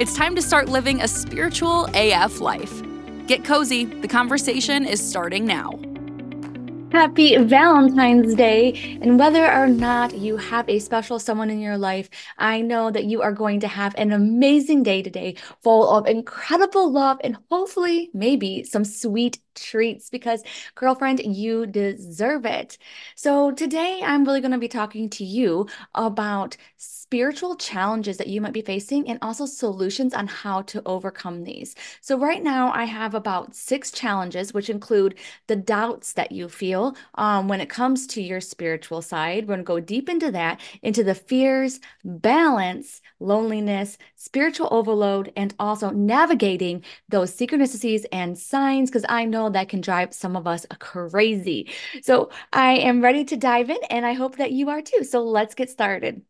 It's time to start living a spiritual AF life. Get cozy, the conversation is starting now. Happy Valentine's Day. And whether or not you have a special someone in your life, I know that you are going to have an amazing day today full of incredible love and hopefully, maybe some sweet treats because, girlfriend, you deserve it. So, today I'm really going to be talking to you about spiritual challenges that you might be facing and also solutions on how to overcome these. So, right now, I have about six challenges, which include the doubts that you feel um, when it comes to your spiritual side. We're going to go deep into that, into the fears, balance, loneliness, spiritual overload, and also navigating those synchronicities and signs, because I know that can drive some of us crazy. So, I am ready to dive in, and I hope that you are too. So, let's get started.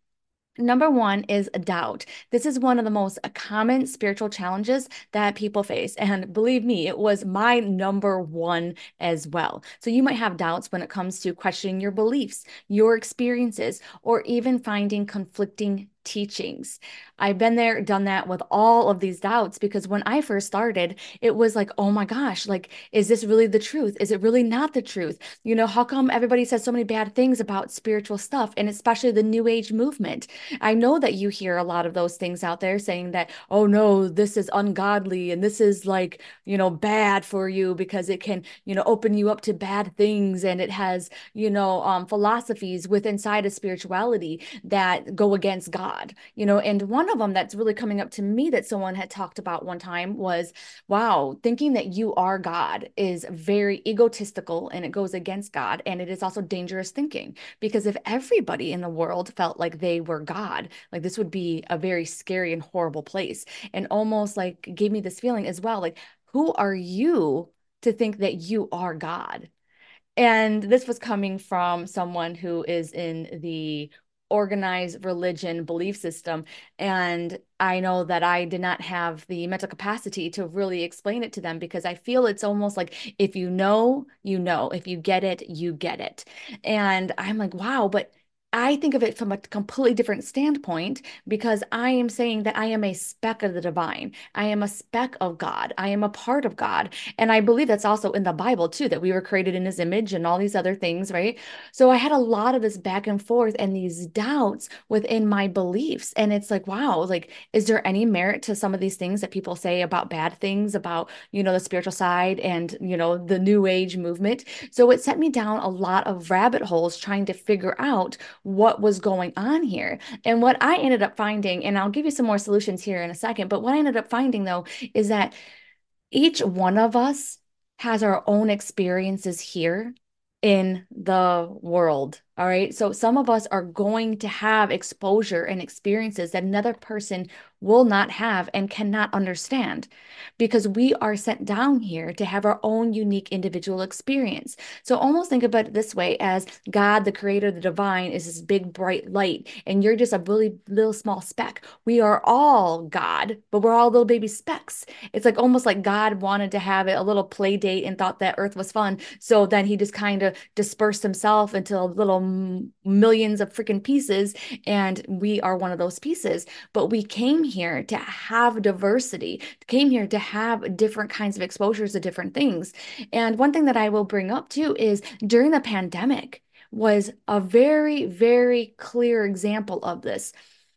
Number one is doubt. This is one of the most uh, common spiritual challenges that people face. And believe me, it was my number one as well. So you might have doubts when it comes to questioning your beliefs, your experiences, or even finding conflicting teachings. I've been there, done that with all of these doubts because when I first started, it was like, oh my gosh, like, is this really the truth? Is it really not the truth? You know, how come everybody says so many bad things about spiritual stuff and especially the new age movement? I know that you hear a lot of those things out there saying that, oh no, this is ungodly and this is like, you know, bad for you because it can, you know, open you up to bad things and it has, you know, um, philosophies with inside of spirituality that go against God God, you know, and one of them that's really coming up to me that someone had talked about one time was, wow, thinking that you are God is very egotistical and it goes against God. And it is also dangerous thinking because if everybody in the world felt like they were God, like this would be a very scary and horrible place. And almost like gave me this feeling as well like, who are you to think that you are God? And this was coming from someone who is in the organized religion belief system and i know that i did not have the mental capacity to really explain it to them because i feel it's almost like if you know you know. If you get it you get it. And i'm like wow but I think of it from a completely different standpoint because I am saying that I am a speck of the divine. I am a speck of God. I am a part of God. And I believe that's also in the Bible too, that we were created in his image and all these other things, right? So I had a lot of this back and forth and these doubts within my beliefs. And it's like, wow, like, is there any merit to some of these things that people say about bad things, about, you know, the spiritual side and, you know, the new age movement? So it set me down a lot of rabbit holes trying to figure out what was going on here. And what I ended up finding, and I'll give you some more solutions here in a second, but what I ended up finding though is that each one of us has our own experiences here in the world. All right. So some of us are going to have exposure and experiences that another person will not have and cannot understand because we are sent down here to have our own unique individual experience. So almost think about it this way as God, the creator, the divine, is this big bright light, and you're just a really little small speck. We are all God, but we're all little baby specks. It's like almost like God wanted to have a little play date and thought that earth was fun. So then he just kind of dispersed himself into a little millions of freaking pieces. And we are one of those pieces. But we came here to have diversity, came here to have different kinds of exposures to different things. And one thing that I will bring up too is during the pandemic was a very, very clear example of this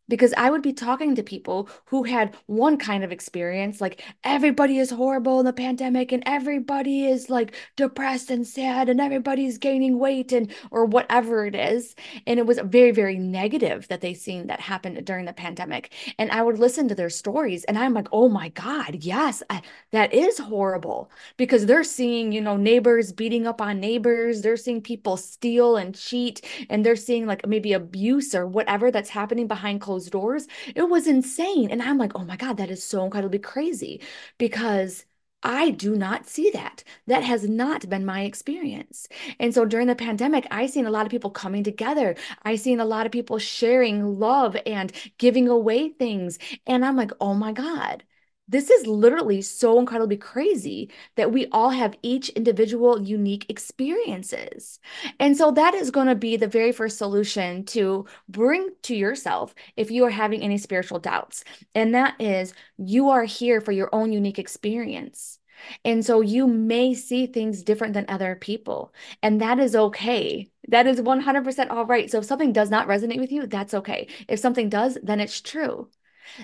because I would be talking to people who had one kind of experience, like everybody is horrible in the pandemic and everybody is like depressed and sad and everybody's gaining weight and or whatever it is. And it was very, very negative that they seen that happened during the pandemic. And I would listen to their stories and I'm like, oh my God, yes, I, that is horrible because they're seeing, you know, neighbors beating up on neighbors. They're seeing people steal and cheat and they're seeing like maybe abuse or whatever that's happening behind closed closed doors. It was insane. And I'm like, oh my God, that is so incredibly crazy because I do not see that. That has not been my experience. And so during the pandemic, I seen a lot of people coming together. I seen a lot of people sharing love and giving away things. And I'm like, oh my God, this is literally so incredibly crazy that we all have each individual unique experiences. And so that is going to be the very first solution to bring to yourself if you are having any spiritual doubts. And that is you are here for your own unique experience. And so you may see things different than other people, and that is okay. That is 100% all right. So if something does not resonate with you, that's okay. If something does, then it's true.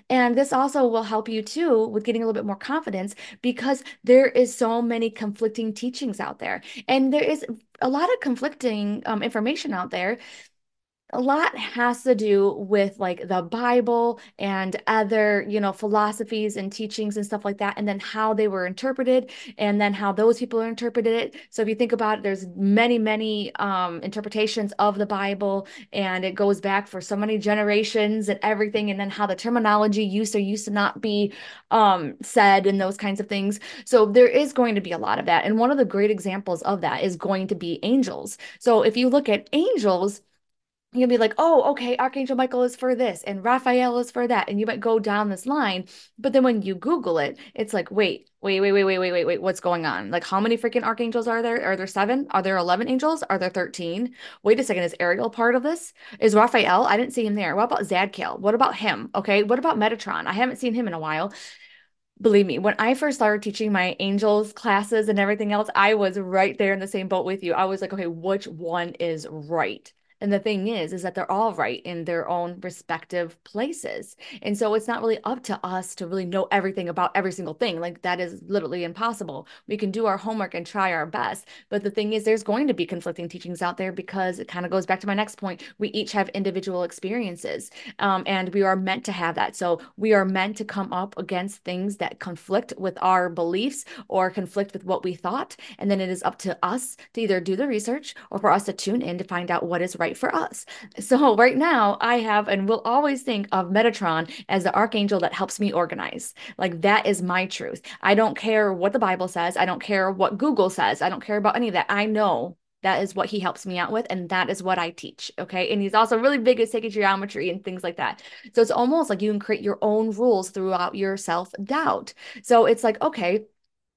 And this also will help you too with getting a little bit more confidence because there is so many conflicting teachings out there. And there is a lot of conflicting um, information out there a lot has to do with like the Bible and other, you know, philosophies and teachings and stuff like that, and then how they were interpreted, and then how those people are interpreted it. So if you think about it, there's many, many um, interpretations of the Bible, and it goes back for so many generations and everything, and then how the terminology used or used to not be um, said and those kinds of things. So there is going to be a lot of that, and one of the great examples of that is going to be angels. So if you look at angels you'll be like, oh, okay, Archangel Michael is for this and Raphael is for that. And you might go down this line. But then when you Google it, it's like, wait, wait, wait, wait, wait, wait, wait, wait, what's going on? Like, how many freaking archangels are there? Are there seven? Are there 11 angels? Are there 13? Wait a second, is Ariel part of this? Is Raphael? I didn't see him there. What about Zadkiel? What about him? Okay, what about Metatron? I haven't seen him in a while believe me, when I first started teaching my angels classes and everything else, I was right there in the same boat with you. I was like, okay, which one is right? And the thing is, is that they're all right in their own respective places. And so it's not really up to us to really know everything about every single thing. Like that is literally impossible. We can do our homework and try our best. But the thing is, there's going to be conflicting teachings out there because it kind of goes back to my next point. We each have individual experiences um, and we are meant to have that. So we are meant to come up against things that conflict with our beliefs or conflict with what we thought. And then it is up to us to either do the research or for us to tune in to find out what is right right for us. So right now I have and will always think of Metatron as the archangel that helps me organize. Like that is my truth. I don't care what the Bible says. I don't care what Google says. I don't care about any of that. I know that is what he helps me out with and that is what i teach okay and he's also really big at sacred geometry and things like that so it's almost like you can create your own rules throughout your self doubt so it's like okay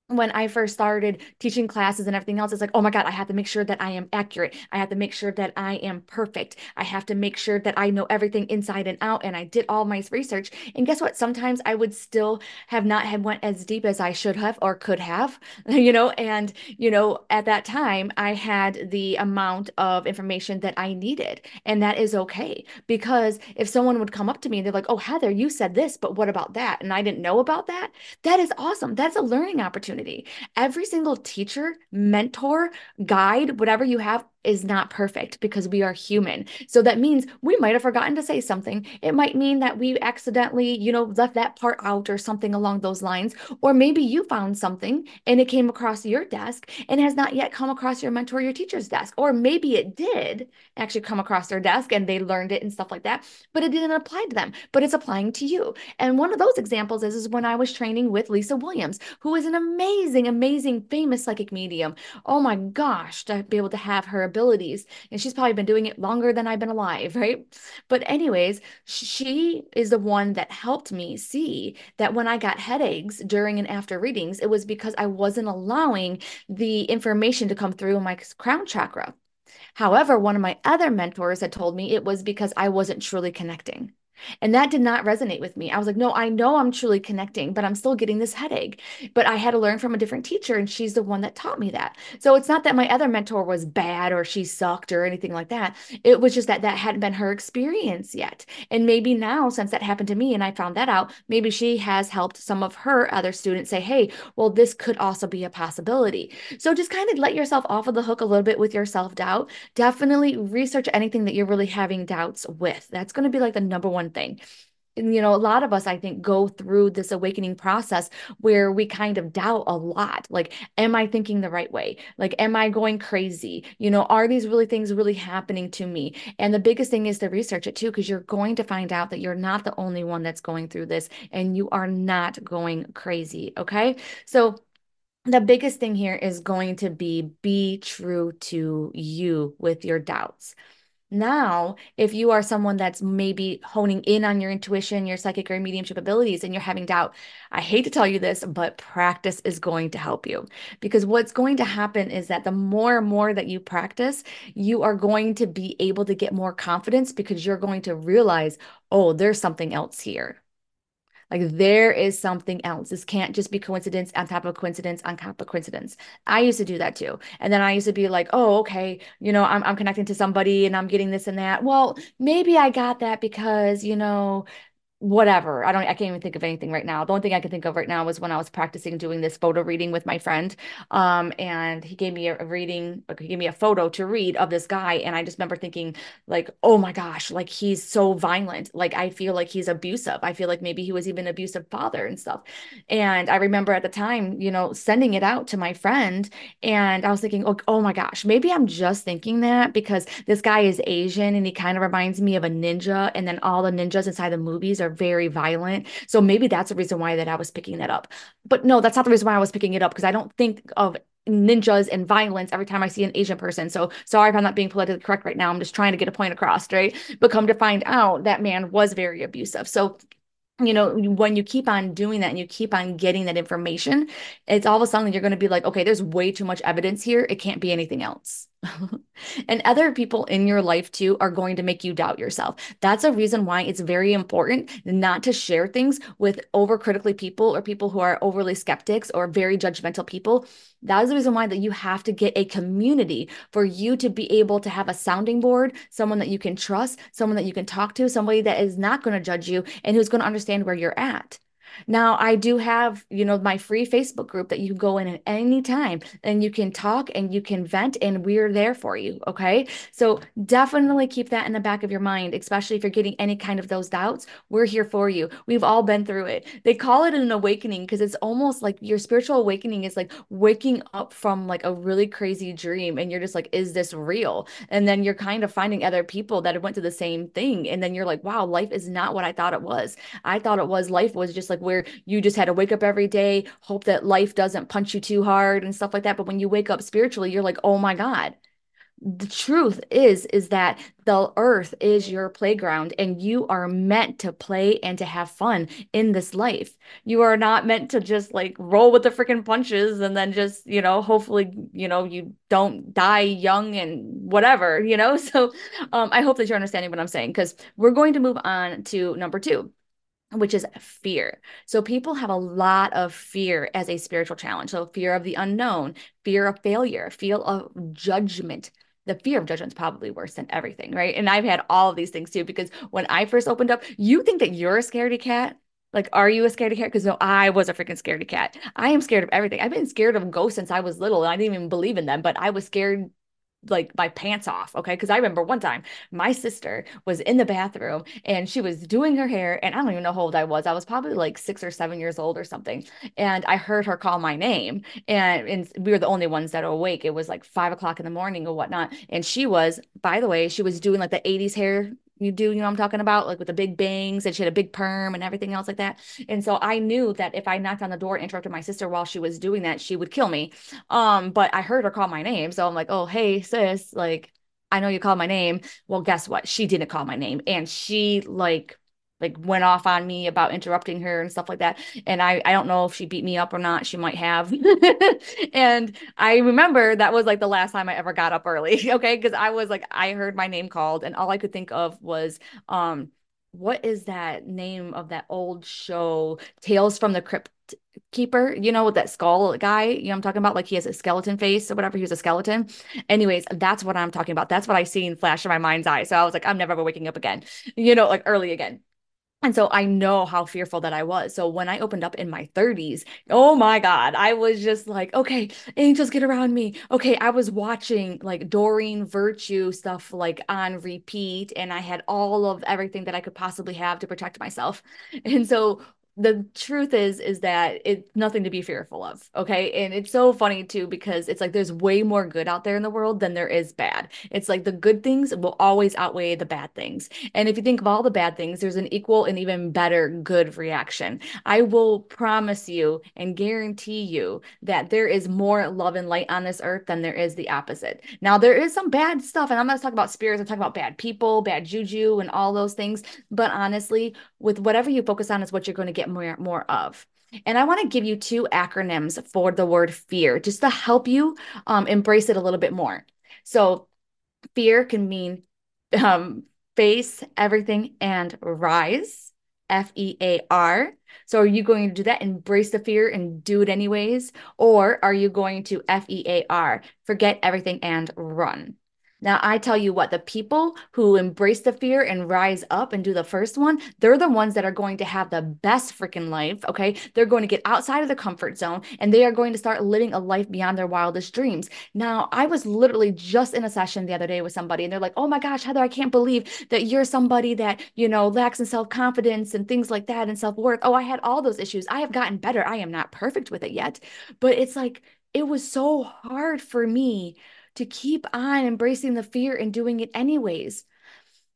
when I first started teaching classes and everything else, it's like, oh my God, I have to make sure that I am accurate. I have to make sure that I am perfect. I have to make sure that I know everything inside and out. And I did all my research. And guess what? Sometimes I would still have not have went as deep as I should have or could have, you know, and, you know, at that time I had the amount of information that I needed. And that is okay. Because if someone would come up to me and they're like, oh, Heather, you said this, but what about that? And I didn't know about that. That is awesome. That's a learning opportunity opportunity. Every single teacher, mentor, guide, whatever you have, is not perfect because we are human. So that means we might have forgotten to say something. It might mean that we accidentally, you know, left that part out or something along those lines. Or maybe you found something and it came across your desk and has not yet come across your mentor, your teacher's desk. Or maybe it did actually come across their desk and they learned it and stuff like that, but it didn't apply to them, but it's applying to you. And one of those examples is, is when I was training with Lisa Williams, who is an amazing, amazing, famous psychic medium. Oh my gosh, to be able to have her abilities. And she's probably been doing it longer than I've been alive, right? But, anyways, she is the one that helped me see that when I got headaches during and after readings, it was because I wasn't allowing the information to come through my crown chakra. However, one of my other mentors had told me it was because I wasn't truly connecting. And that did not resonate with me. I was like, no, I know I'm truly connecting, but I'm still getting this headache. But I had to learn from a different teacher, and she's the one that taught me that. So it's not that my other mentor was bad or she sucked or anything like that. It was just that that hadn't been her experience yet. And maybe now, since that happened to me and I found that out, maybe she has helped some of her other students say, hey, well, this could also be a possibility. So just kind of let yourself off of the hook a little bit with your self doubt. Definitely research anything that you're really having doubts with. That's going to be like the number one thing and, you know, a lot of us, I think, go through this awakening process where we kind of doubt a lot. Like, am I thinking the right way? Like, am I going crazy? You know, are these really things really happening to me? And the biggest thing is to research it too, because you're going to find out that you're not the only one that's going through this and you are not going crazy. Okay. So, the biggest thing here is going to be be true to you with your doubts. Now, if you are someone that's maybe honing in on your intuition, your psychic or mediumship abilities, and you're having doubt, I hate to tell you this, but practice is going to help you. Because what's going to happen is that the more and more that you practice, you are going to be able to get more confidence because you're going to realize, oh, there's something else here. Like there is something else. This can't just be coincidence on top of coincidence on top of coincidence. I used to do that too. And then I used to be like, oh, okay, you know, I'm, I'm connecting to somebody and I'm getting this and that. Well, maybe I got that because, you know, whatever. I don't, I can't even think of anything right now. The only thing I can think of right now was when I was practicing doing this photo reading with my friend. Um, and he gave me a, reading, he gave me a photo to read of this guy. And I just remember thinking, like, oh my gosh, like he's so violent. Like I feel like he's abusive. I feel like maybe he was even abusive father and stuff. And I remember at the time, you know, sending it out to my friend. And I was thinking, oh, oh my gosh, maybe I'm just thinking that because this guy is Asian and he kind of reminds me of a ninja. And then all the ninjas inside the movies are very violent. So maybe that's the reason why that I was picking that up. But no, that's not the reason why I was picking it up because I don't think of ninjas and violence every time I see an Asian person. So sorry if I'm not being politically correct right now. I'm just trying to get a point across, right? But come to find out that man was very abusive. So you know, when you keep on doing that and you keep on getting that information, it's all of a sudden you're going to be like, okay, there's way too much evidence here. It can't be anything else. and other people in your life too are going to make you doubt yourself. That's a reason why it's very important not to share things with overcritically people or people who are overly skeptics or very judgmental people. That is the reason why that you have to get a community for you to be able to have a sounding board, someone that you can trust, someone that you can talk to, somebody that is not going to judge you and who's going to understand where you're at. Now, I do have, you know, my free Facebook group that you go in at any time and you can talk and you can vent, and we're there for you. Okay. So definitely keep that in the back of your mind, especially if you're getting any kind of those doubts. We're here for you. We've all been through it. They call it an awakening because it's almost like your spiritual awakening is like waking up from like a really crazy dream. And you're just like, is this real? And then you're kind of finding other people that went to the same thing. And then you're like, wow, life is not what I thought it was. I thought it was life was just like where you just had to wake up every day, hope that life doesn't punch you too hard and stuff like that. But when you wake up spiritually, you're like, oh my God. The truth is, is that the earth is your playground and you are meant to play and to have fun in this life. You are not meant to just like roll with the freaking punches and then just, you know, hopefully, you know, you don't die young and whatever, you know? So um, I hope that you're understanding what I'm saying because we're going to move on to number two which is fear. So people have a lot of fear as a spiritual challenge. So fear of the unknown, fear of failure, fear of judgment. The fear of judgment is probably worse than everything, right? And I've had all of these things too, because when I first opened up, you think that you're a scaredy cat. Like, are you a scaredy cat? Because no, I was a freaking scaredy cat. I am scared of everything. I've been scared of ghosts since I was little, and I didn't even believe in them, but I was scared like my pants off. Okay. Cause I remember one time my sister was in the bathroom and she was doing her hair. And I don't even know how old I was. I was probably like six or seven years old or something. And I heard her call my name. And, and we were the only ones that were awake. It was like five o'clock in the morning or whatnot. And she was, by the way, she was doing like the 80s hair you do, you know I'm talking about, like with the big bangs, and she had a big perm and everything else like that. And so I knew that if I knocked on the door and interrupted my sister while she was doing that, she would kill me. Um, but I heard her call my name, so I'm like, oh hey sis, like I know you called my name. Well, guess what? She didn't call my name, and she like like went off on me about interrupting her and stuff like that. And I I don't know if she beat me up or not. She might have. and I remember that was like the last time I ever got up early. Okay, because I was like I heard my name called, and all I could think of was um what is that name of that old show Tales from the Crypt keeper? You know with that skull guy? You know i'm talking about? Like he has a skeleton face or whatever. He was a skeleton. Anyways that's what i'm talking about. That's what i seen flash in my mind's eye. So i was like i'm never waking up again. You know like early again and so I know how fearful that I was. So when I opened up in my 30s, oh my God, I was just like, okay, angels get around me. Okay, I was watching like Doreen Virtue stuff like on repeat, and I had all of everything that I could possibly have to protect myself. And so the truth is is that it's nothing to be fearful of okay? And it's so funny too because it's like there's way more good out there in the world than there is bad. It's like the good things will always outweigh the bad things. And if you think of all the bad things there's an equal and even better good reaction. I will promise you and guarantee you that there is more love and light on this earth than there is the opposite. Now there is some bad stuff and i'm not talking about spirits i'm talking about bad people bad juju and all those things. But honestly with whatever you focus on is what you're going to get get more, more of. And I want to give you two acronyms for the word fear just to help you um, embrace it a little bit more. So, fear can mean um, face everything and rise, F E A R. So, are you going to do that, embrace the fear and do it anyways? Or are you going to F E A R, forget everything and run? Now, I tell you what, the people who embrace the fear and rise up and do the first one, they're the ones that are going to have the best freaking life. Okay. They're going to get outside of the comfort zone and they are going to start living a life beyond their wildest dreams. Now, I was literally just in a session the other day with somebody and they're like, oh my gosh, Heather, I can't believe that you're somebody that, you know, lacks in self confidence and things like that and self worth. Oh, I had all those issues. I have gotten better. I am not perfect with it yet. But it's like, it was so hard for me to keep on embracing the fear and doing it anyways.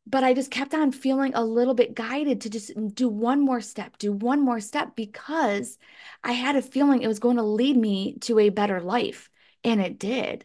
But I just kept on feeling a little bit guided to just do one more step, do one more step because I had a feeling it was going to lead me to a better life. And it did.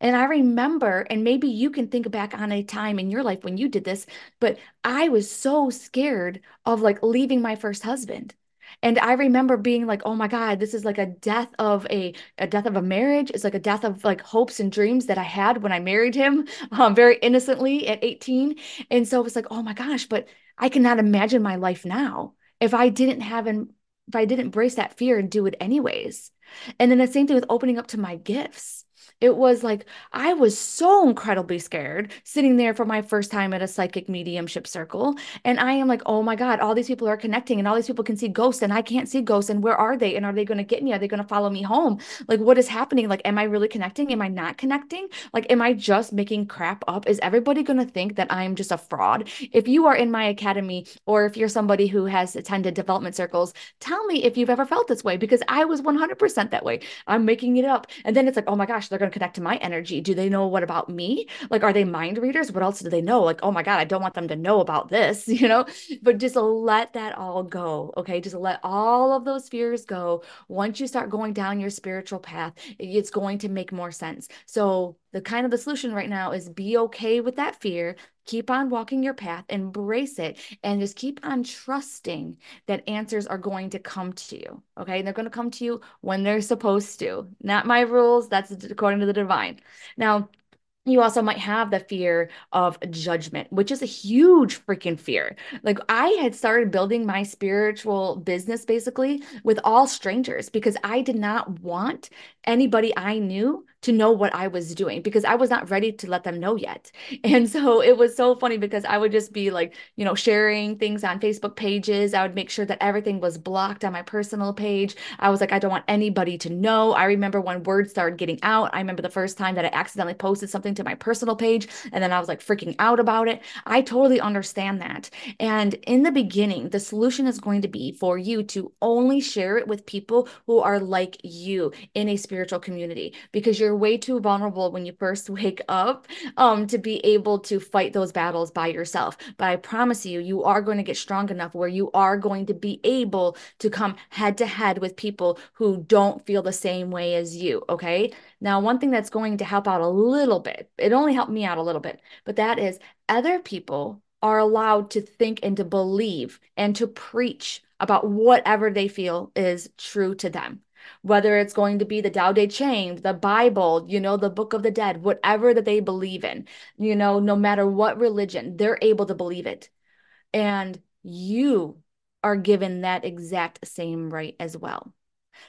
And I remember, and maybe you can think back on a time in your life when you did this, but I was so scared of like leaving my first husband. And I remember being like, oh my God, this is like a death of a, a death of a marriage. It's like a death of like hopes and dreams that I had when I married him um, very innocently at 18. And so it was like, oh my gosh, but I cannot imagine my life now if I didn't have an if I didn't embrace that fear and do it anyways. And then the same thing with opening up to my gifts. It was like I was so incredibly scared sitting there for my first time at a psychic mediumship circle. And I am like, oh my God, all these people are connecting and all these people can see ghosts and I can't see ghosts. And where are they? And are they going to get me? Are they going to follow me home? Like, what is happening? Like, am I really connecting? Am I not connecting? Like, am I just making crap up? Is everybody going to think that I'm just a fraud? If you are in my academy or if you're somebody who has attended development circles, tell me if you've ever felt this way because I was 100% that way. I'm making it up. And then it's like, oh my gosh, they're going to connect to my energy? Do they know what about me? Like, are they mind readers? What else do they know? Like, oh my God, I don't want them to know about this, you know? But just let that all go. Okay. Just let all of those fears go. Once you start going down your spiritual path, it's going to make more sense. So, the kind of the solution right now is be okay with that fear keep on walking your path embrace it and just keep on trusting that answers are going to come to you okay? They're going to come to you when they're supposed to. Not my rules that's according to the divine. Now you also might have the fear of judgment, which is a huge freaking fear. Like, I had started building my spiritual business basically with all strangers because I did not want anybody I knew to know what I was doing because I was not ready to let them know yet. And so it was so funny because I would just be like, you know, sharing things on Facebook pages. I would make sure that everything was blocked on my personal page. I was like, I don't want anybody to know. I remember when words started getting out. I remember the first time that I accidentally posted something to my personal page and then I was like freaking out about it. I totally understand that. And in the beginning, the solution is going to be for you to only share it with people who are like you in a spiritual community because you're way too vulnerable when you first wake up um, to be able to fight those battles by yourself. But I promise you, you are going to get strong enough where you are going to be able to come head to head with people who don't feel the same way as you. Okay. Now, one thing that's going to help out a little bit, it only helped me out a little bit, but that is other people are allowed to think and to believe and to preach about whatever they feel is true to them whether it's going to be the Tao Te Ching, the Bible, you know, the Book of the Dead, whatever that they believe in, you know, no matter what religion, they're able to believe it. And you are given that exact same right as well.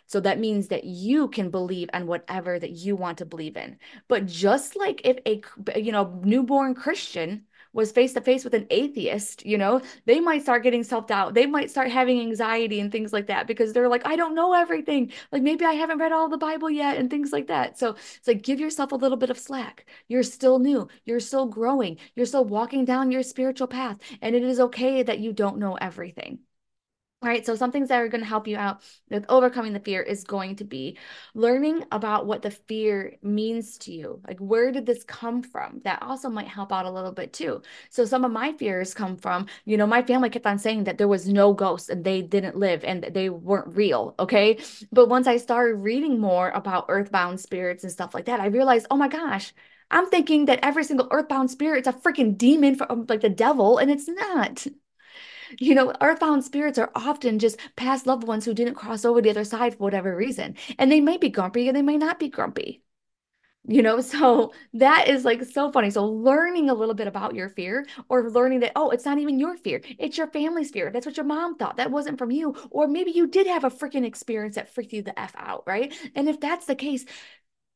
So that means that you can believe in whatever that you want to believe in. But just like if a you know newborn Christian was face to face with an atheist, you know, they might start getting self doubt. They might start having anxiety and things like that because they're like, I don't know everything. Like maybe I haven't read all the Bible yet and things like that. So it's like, give yourself a little bit of slack. You're still new. You're still growing. You're still walking down your spiritual path. And it is okay that you don't know everything. Right? So some things that are going to help you out with overcoming the fear is going to be learning about what the fear means to you. Like where did this come from? That also might help out a little bit too. So some of my fears come from, you know, my family kept on saying that there was no ghosts and they didn't live and they weren't real, okay? But once I started reading more about earthbound spirits and stuff like that, I realized, "Oh my gosh, I'm thinking that every single earthbound spirit is a freaking demon like the devil and it's not." You know, earthbound spirits are often just past loved ones who didn't cross over the other side for whatever reason. And they may be grumpy and they may not be grumpy. You know, so that is like so funny. So, learning a little bit about your fear or learning that, oh, it's not even your fear, it's your family's fear. That's what your mom thought. That wasn't from you. Or maybe you did have a freaking experience that freaked you the F out, right? And if that's the case,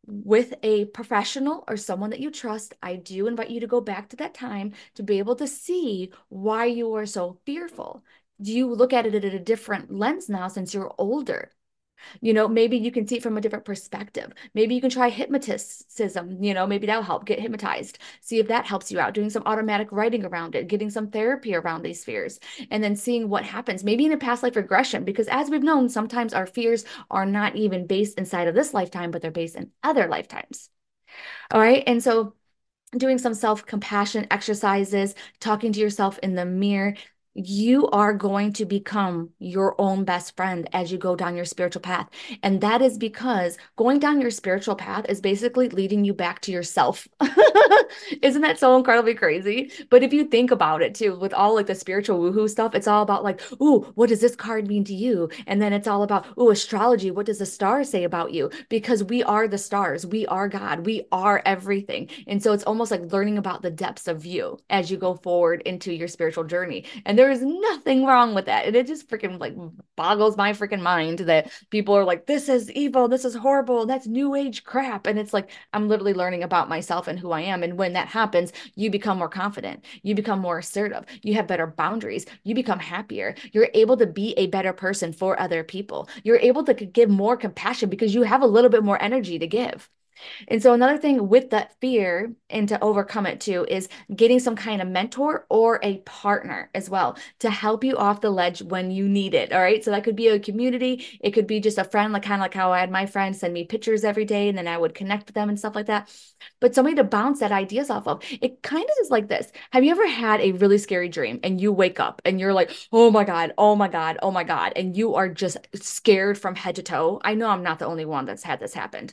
with a professional or someone that you trust, I do invite you to go back to that time to be able to see why you were so fearful. Do you look at it at a different lens now since you're older? You know, maybe you can see it from a different perspective. Maybe you can try hypnoticism, you know, maybe that'll help get hypnotized. See if that helps you out, doing some automatic writing around it, getting some therapy around these fears, and then seeing what happens, maybe in a past life regression, because as we've known, sometimes our fears are not even based inside of this lifetime, but they're based in other lifetimes. All right. And so doing some self compassion exercises, talking to yourself in the mirror, you are going to become your own best friend as you go down your spiritual path. And that is because going down your spiritual path is basically leading you back to yourself. Isn't that so incredibly crazy? But if you think about it too, with all like the spiritual woohoo stuff, it's all about like, ooh, what does this card mean to you? And then it's all about, ooh, astrology. What does the star say about you? Because we are the stars, we are God, we are everything. And so it's almost like learning about the depths of you as you go forward into your spiritual journey. And there there is nothing wrong with that. And it just freaking like boggles my freaking mind that people are like, this is evil, this is horrible, that's new age crap. And it's like, I'm literally learning about myself and who I am. And when that happens, you become more confident, you become more assertive, you have better boundaries, you become happier, you're able to be a better person for other people, you're able to give more compassion because you have a little bit more energy to give. And so another thing with that fear and to overcome it too is getting some kind of mentor or a partner as well to help you off the ledge when you need it. All right. So that could be a community. It could be just a friend, like kind of like how I had my friends send me pictures every day and then I would connect with them and stuff like that. But somebody to bounce that ideas off of. It kind of is like this. Have you ever had a really scary dream and you wake up and you're like, oh my God, oh my God, oh my God. And you are just scared from head to toe. I know I'm not the only one that's had this happen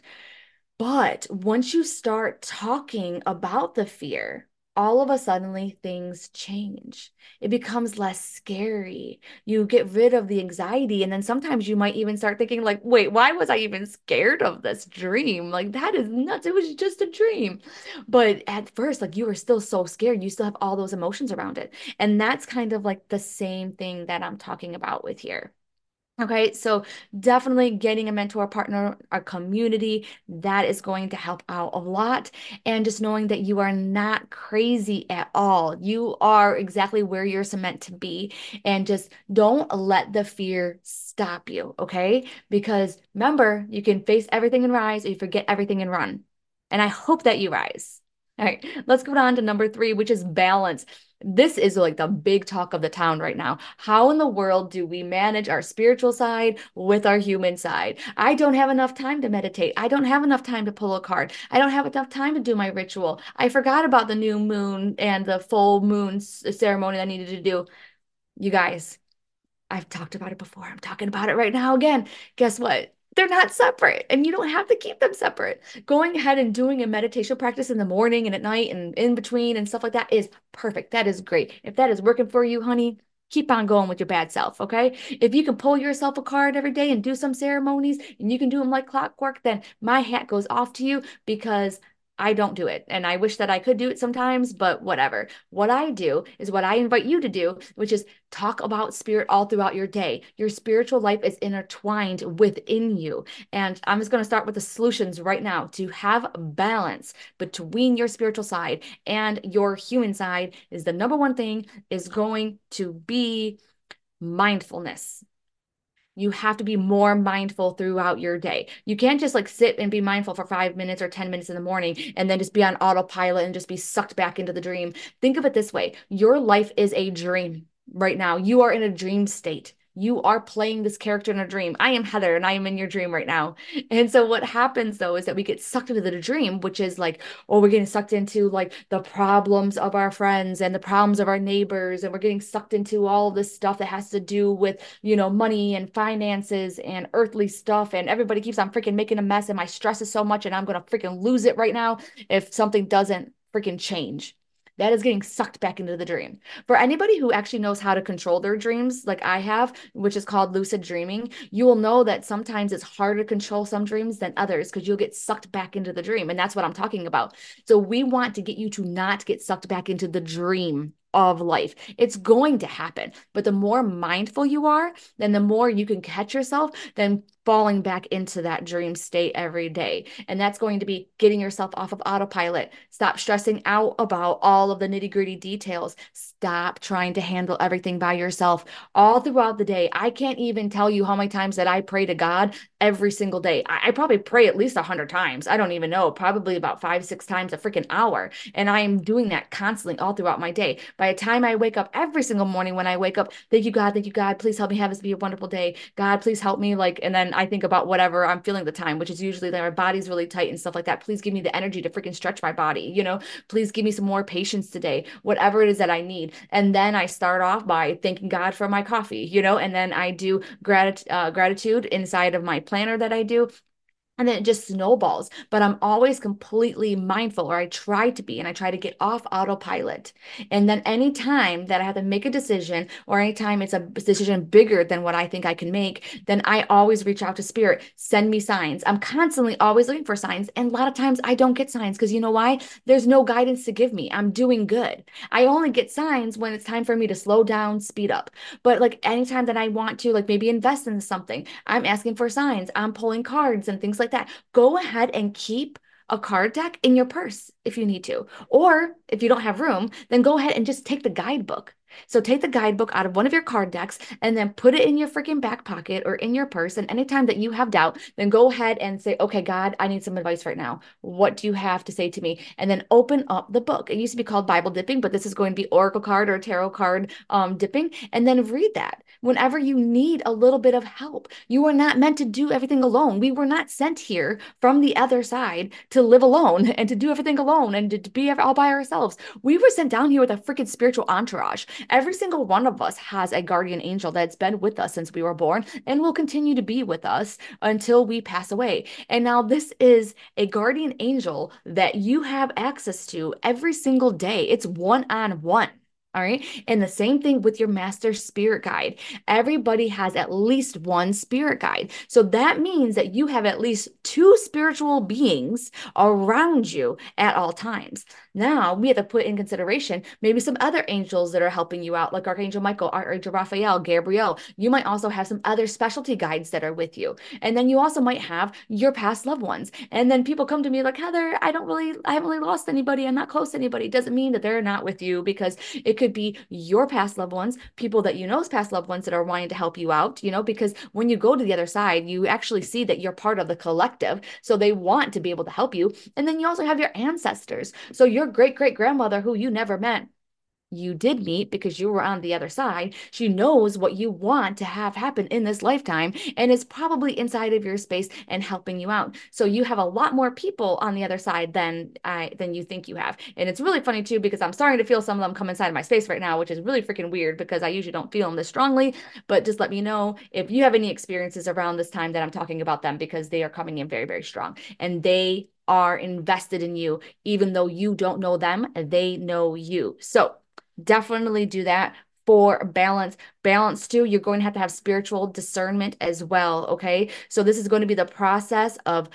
but once you start talking about the fear, all of a suddenly things change. It becomes less scary. You get rid of the anxiety. And then sometimes you might even start thinking, like, wait, why was I even scared of this dream? Like, that is nuts. It was just a dream. But at first, like, you were still so scared. You still have all those emotions around it. And that's kind of like the same thing that I'm talking about with here. Okay, so definitely getting a mentor partner, a community that is going to help out a lot. And just knowing that you are not crazy at all. You are exactly where you're meant to be. And just don't let the fear stop you. Okay, because remember, you can face everything and rise, or you forget everything and run. And I hope that you rise. All right, let's go on to number three, which is balance this is like the big talk of the town right now. How in the world do we manage our spiritual side with our human side? I don't have enough time to meditate. I don't have enough time to pull a card. I don't have enough time to do my ritual. I forgot about the new moon and the full moon ceremony I needed to do. You guys, I've talked about it before. I'm talking about it right now again. Guess what? They're not separate and you don't have to keep them separate. Going ahead and doing a meditation practice in the morning and at night and in between and stuff like that is perfect. That is great. If that is working for you, honey, keep on going with your bad self, okay? If you can pull yourself a card every day and do some ceremonies and you can do them like clockwork, then my hat goes off to you because I don't do it. And I wish that I could do it sometimes, but whatever. What I do is what I invite you to do, which is talk about spirit all throughout your day. Your spiritual life is intertwined within you. And I'm just going to start with the solutions right now to have balance between your spiritual side and your human side is the number one thing is going to be mindfulness you have to be more mindful throughout your day. You can't just like sit and be mindful for five minutes or 10 minutes in the morning and then just be on autopilot and just be sucked back into the dream. Think of it this way your life is a dream right now. You are in a dream state. You are playing this character in a dream. I am Heather and I am in your dream right now. And so what happens though is that we get sucked into the dream, which is like, oh, we're getting sucked into like the problems of our friends and the problems of our neighbors. And we're getting sucked into all this stuff that has to do with, you know, money and finances and earthly stuff. And everybody keeps on freaking making a mess. And my stress is so much and I'm going to freaking lose it right now if something doesn't freaking change that is getting sucked back into the dream. For anybody who actually knows how to control their dreams, like I have, which is called lucid dreaming, you will know that sometimes it's harder to control some dreams than others because you'll get sucked back into the dream. And that's what I'm talking about. So we want to get you to not get sucked back into the dream of life. It's going to happen. But the more mindful you are, then the more you can catch yourself, then falling back into that dream state every day. And that's going to be getting yourself off of autopilot. Stop stressing out about all of the nitty gritty details. Stop trying to handle everything by yourself all throughout the day. I can't even tell you how many times that I pray to God every single day. I, I probably pray at least a hundred times. I don't even know, probably about five, six times a freaking hour. And I am doing that constantly all throughout my day. By the time I wake up every single morning when I wake up, thank you, God, thank you, God, please help me have this be a wonderful day. God, please help me. Like, and then I think about whatever I'm feeling the time, which is usually that my body's really tight and stuff like that. Please give me the energy to freaking stretch my body, you know, please give me some more patience today, whatever it is that I need. And then I start off by thanking God for my coffee, you know, and then I do grat- uh, gratitude inside of my planner that I do and then it just snowballs. But i'm always completely mindful or i try to be and i try to get off autopilot. And then anytime that i have to make a decision or anytime it's a decision bigger than what i think i can make then i always reach out to spirit send me signs. I'm constantly always looking for signs and a lot of times i don't get signs because you know why? There's no guidance to give me. I'm doing good. I only get signs when it's time for me to slow down speed up. But like anytime that i want to like maybe invest in something i'm asking for signs. I'm pulling cards and things like like that, go ahead and keep a card deck in your purse if you need to. Or if you don't have room, then go ahead and just take the guidebook so take the guidebook out of one of your card decks and then put it in your freaking back pocket or in your purse. And anytime that you have doubt, then go ahead and say, okay, God, I need some advice right now. What do you have to say to me? And then open up the book. It used to be called Bible dipping, but this is going to be Oracle card or tarot card um, dipping. And then read that whenever you need a little bit of help. You are not meant to do everything alone. We were not sent here from the other side to live alone and to do everything alone and to, be all by ourselves. We were sent down here with a freaking spiritual entourage. Every single one of us has a guardian angel that's been with us since we were born and will continue to be with us until we pass away. And now, this is a guardian angel that you have access to every single day, it's one on one. All right. And the same thing with your master spirit guide. Everybody has at least one spirit guide. So that means that you have at least two spiritual beings around you at all times. Now we have to put in consideration maybe some other angels that are helping you out, like Archangel Michael, Archangel Raphael, Gabriel. You might also have some other specialty guides that are with you. And then you also might have your past loved ones. And then people come to me like, Heather, I don't really, I haven't really lost anybody. I'm not close to anybody. Doesn't mean that they're not with you because it could be your past loved ones, people that you know's past loved ones that are wanting to help you out, you know, because when you go to the other side, you actually see that you're part of the collective. So they want to be able to help you. And then you also have your ancestors. So your great great grandmother who you never met you did meet because you were on the other side. She knows what you want to have happen in this lifetime and is probably inside of your space and helping you out. So you have a lot more people on the other side than I than you think you have. And it's really funny too because I'm starting to feel some of them come inside of my space right now, which is really freaking weird because I usually don't feel them this strongly. But just let me know if you have any experiences around this time that I'm talking about them because they are coming in very, very strong and they are invested in you, even though you don't know them, they know you. So definitely do that for balance. Balance too, you're going to have to have spiritual discernment as well. Okay. So this is going to be the process of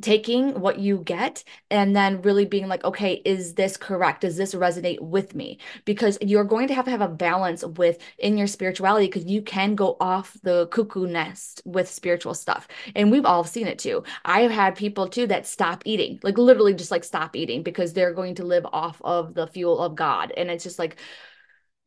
taking what you get and then really being like okay is this correct? Does this resonate with me? Because you're going to have to have a balance with in your spirituality because you can go off the cuckoo nest with spiritual stuff. And we've all seen it too. I have had people too that stop eating like literally just like stop eating because they're going to live off of the fuel of god. And it's just like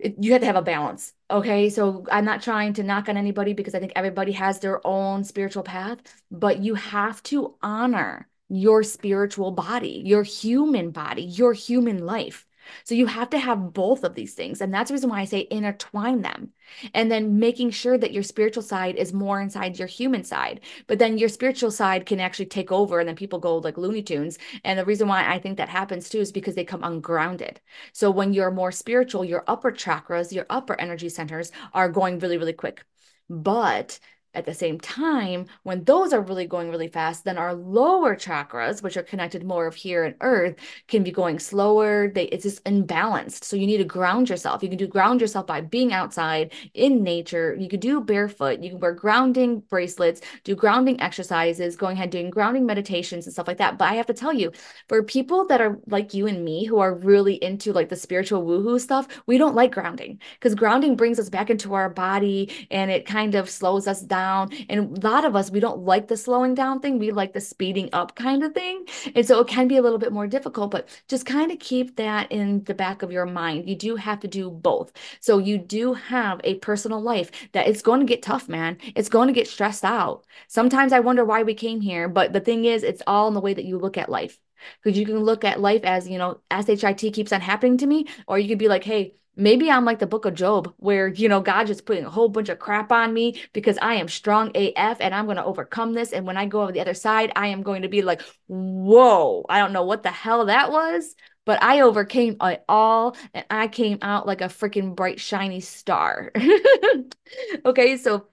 it, you have to have a balance. Okay. So I'm not trying to knock on anybody because I think everybody has their own spiritual path, but you have to honor your spiritual body, your human body, your human life. So you have to have both of these things. And that's the reason why I say intertwine them. And then making sure that your spiritual side is more inside your human side. But then your spiritual side can actually take over and then people go like Looney Tunes. And the reason why I think that happens too is because they come ungrounded. So when you're more spiritual, your upper chakras, your upper energy centers are going really, really quick. But at the same time, when those are really going really fast, then our lower chakras, which are connected more of here and earth, can be going slower. They it's just imbalanced. So you need to ground yourself. You can do ground yourself by being outside in nature. You could do barefoot. You can wear grounding bracelets, do grounding exercises, going ahead doing grounding meditations and stuff like that. But I have to tell you, for people that are like you and me who are really into like the spiritual woohoo stuff, we don't like grounding because grounding brings us back into our body and it kind of slows us down down. And a lot of us, we don't like the slowing down thing. We like the speeding up kind of thing. And so it can be a little bit more difficult, but just kind of keep that in the back of your mind. You do have to do both. So you do have a personal life that it's going to get tough, man. It's going to get stressed out. Sometimes I wonder why we came here, but the thing is, it's all in the way that you look at life because you can look at life as you know shit keeps on happening to me or you could be like hey Maybe I'm like the book of Job, where, you know, God just putting a whole bunch of crap on me because I am strong AF and I'm going to overcome this. And when I go over the other side, I am going to be like, whoa, I don't know what the hell that was, but I overcame it all and I came out like a freaking bright, shiny star. okay. So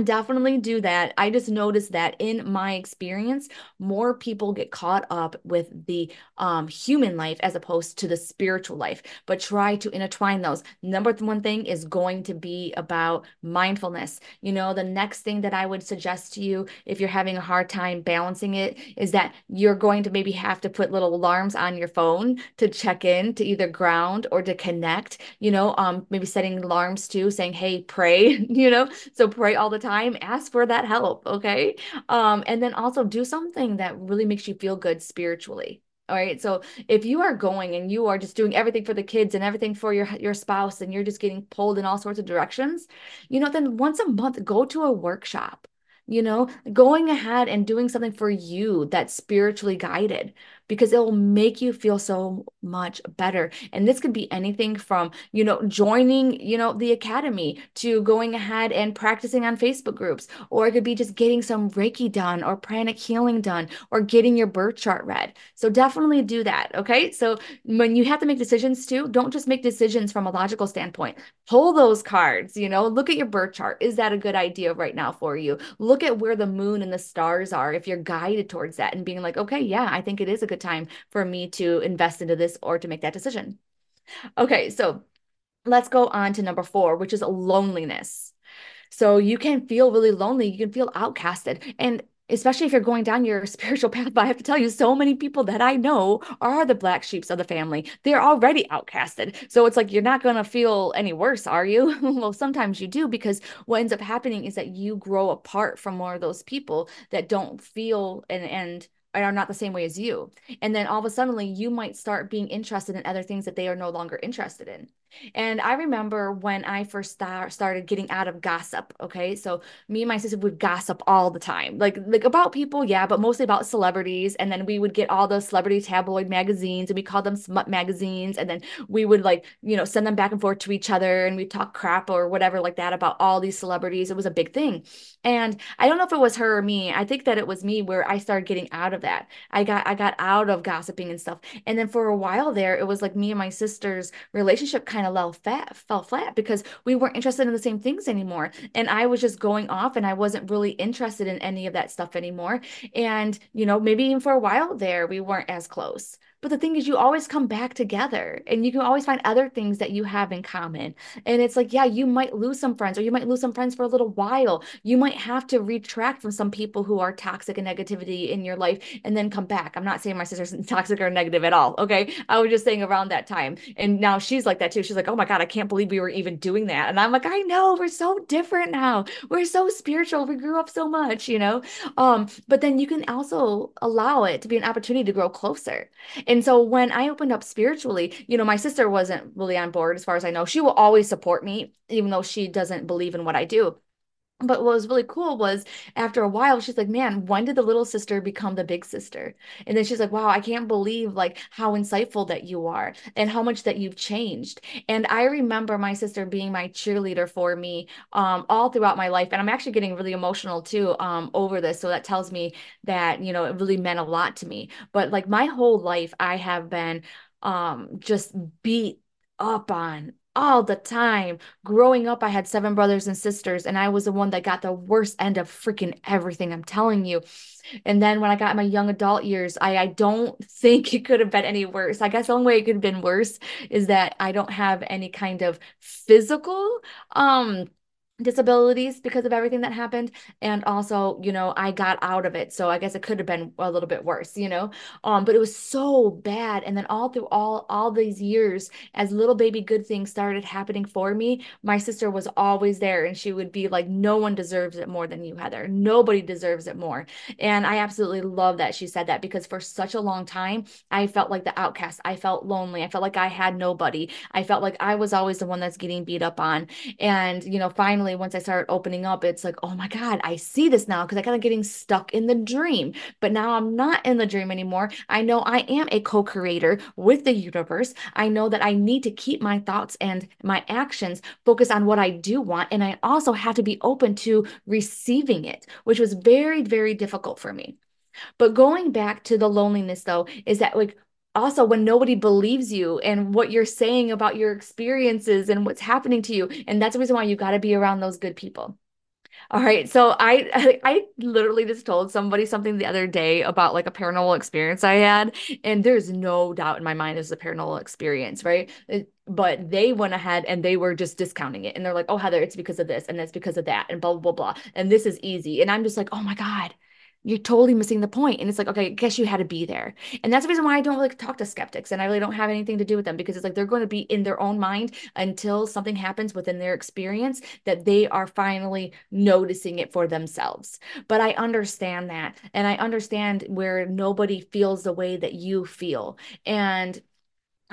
definitely do that. I just noticed that in my experience, more people get caught up with the um, human life as opposed to the spiritual life, but try to intertwine those. Number one thing is going to be about mindfulness. You know, the next thing that I would suggest to you if you're having a hard time balancing it is that you're going to maybe have to put little alarms on your phone to check in, to either ground or to connect, you know, um, maybe setting alarms too, saying, hey, pray, you know, so pray all the time, ask for that help. Okay. Um, and then also do something that really makes you feel good spiritually. All right. So if you are going and you are just doing everything for the kids and everything for your your spouse and you're just getting pulled in all sorts of directions, you know, then once a month go to a workshop. You know, going ahead and doing something for you that's spiritually guided because it will make you feel so much better. And this could be anything from, you know, joining, you know, the academy to going ahead and practicing on Facebook groups, or it could be just getting some Reiki done or pranic healing done or getting your birth chart read. So definitely do that. Okay. So when you have to make decisions too, don't just make decisions from a logical standpoint. Pull those cards, you know, look at your birth chart. Is that a good idea right now for you? Look at where the moon and the stars are if you're guided towards that and being like, okay, yeah, I think it is a good time for me to invest into this or to make that decision. Okay, so let's go on to number four, which is loneliness. So you can feel really lonely, you can feel outcasted. And especially if you're going down your spiritual path. But I have to tell you, so many people that I know are the black sheeps of the family. They're already outcasted. So it's like you're not going to feel any worse, are you? well, sometimes you do because what ends up happening is that you grow apart from more of those people that don't feel and and are not the same way as you. And then all of a sudden, you might start being interested in other things that they are no longer interested in. And I remember when I first start, started getting out of gossip. Okay. So me and my sister would gossip all the time, like, like about people. Yeah. But mostly about celebrities. And then we would get all the celebrity tabloid magazines and we called them smut magazines. And then we would like, you know, send them back and forth to each other and we talk crap or whatever like that about all these celebrities. It was a big thing. And I don't know if it was her or me. I think that it was me where I started getting out of that. I got, I got out of gossiping and stuff. And then for a while there, it was like me and my sister's relationship kind kind of flat, fell flat because we weren't interested in the same things anymore. And I was just going off and I wasn't really interested in any of that stuff anymore. And, you know, maybe even for a while there, we weren't as close. But the thing is, you always come back together and you can always find other things that you have in common. And it's like, yeah, you might lose some friends or you might lose some friends for a little while. You might have to retract from some people who are toxic and negativity in your life and then come back. I'm not saying my sister's toxic or negative at all. Okay. I was just saying around that time. And now she's like that too. She's like, oh my God, I can't believe we were even doing that. And I'm like, I know we're so different now. We're so spiritual. We grew up so much, you know? Um, but then you can also allow it to be an opportunity to grow closer. So when I opened up spiritually, you know, my sister wasn't really on board as far as I know. She will always support me, even though she doesn't believe in what I do. But what was really cool was after a while she's like man when did the little sister become the big sister? And then she's like wow i can't believe like how insightful that you are and how much that you've changed. And i remember my sister being my cheerleader for me um, all throughout my life and i'm actually getting really emotional too um, over this so that tells me that you know it really meant a lot to me. But like my whole life i have been um, just beat up on all the time. Growing up, I had seven brothers and sisters, and I was the one that got the worst end of freaking everything. I'm telling you. And then when I got my young adult years, I, I don't think it could have been any worse. I guess the only way it could have been worse is that I don't have any kind of physical um disabilities because of everything that happened. And also you know i got out of it. So i guess it could have been a little bit worse you know? Um but it was so bad. And then all through all all these years as little baby good things started happening for me my sister was always there. And she would be like no one deserves it more than you heather. Nobody deserves it more. And i absolutely love that she said that because for such a long time i felt like the outcast. I felt lonely. I felt like i had nobody. I felt like i was always the one that's getting beat up on. And you know finally finally, once I started opening up, it's like, oh my God, I see this now because I kind of getting stuck in the dream. But now I'm not in the dream anymore. I know I am a co creator with the universe. I know that I need to keep my thoughts and my actions focused on what I do want. And I also have to be open to receiving it, which was very, very difficult for me. But going back to the loneliness, though, is that like also when nobody believes you and what you're saying about your experiences and what's happening to you and that's the reason why you got to be around those good people. All right so I i literally just told somebody something the other day about like a paranormal experience i had and there's no doubt in my mind it's a paranormal experience right? It, but they went ahead and they were just discounting it and they're like oh heather it's because of this and it's because of that and blah blah blah blah and this is easy and i'm just like oh my god you're totally missing the point. And it's like, okay, I guess you had to be there. And that's the reason why I don't like talk to skeptics and I really don't have anything to do with them because it's like they're going to be in their own mind until something happens within their experience that they are finally noticing it for themselves. But I understand that. And I understand where nobody feels the way that you feel. And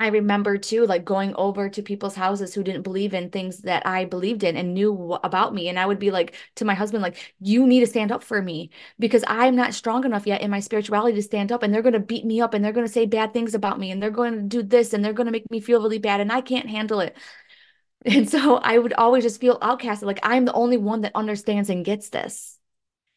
I remember too, like going over to people's houses who didn't believe in things that I believed in and knew about me. And I would be like to my husband, like, you need to stand up for me because I'm not strong enough yet in my spirituality to stand up. And they're going to beat me up and they're going to say bad things about me and they're going to do this and they're going to make me feel really bad and I can't handle it. And so I would always just feel outcasted, like I'm the only one that understands and gets this.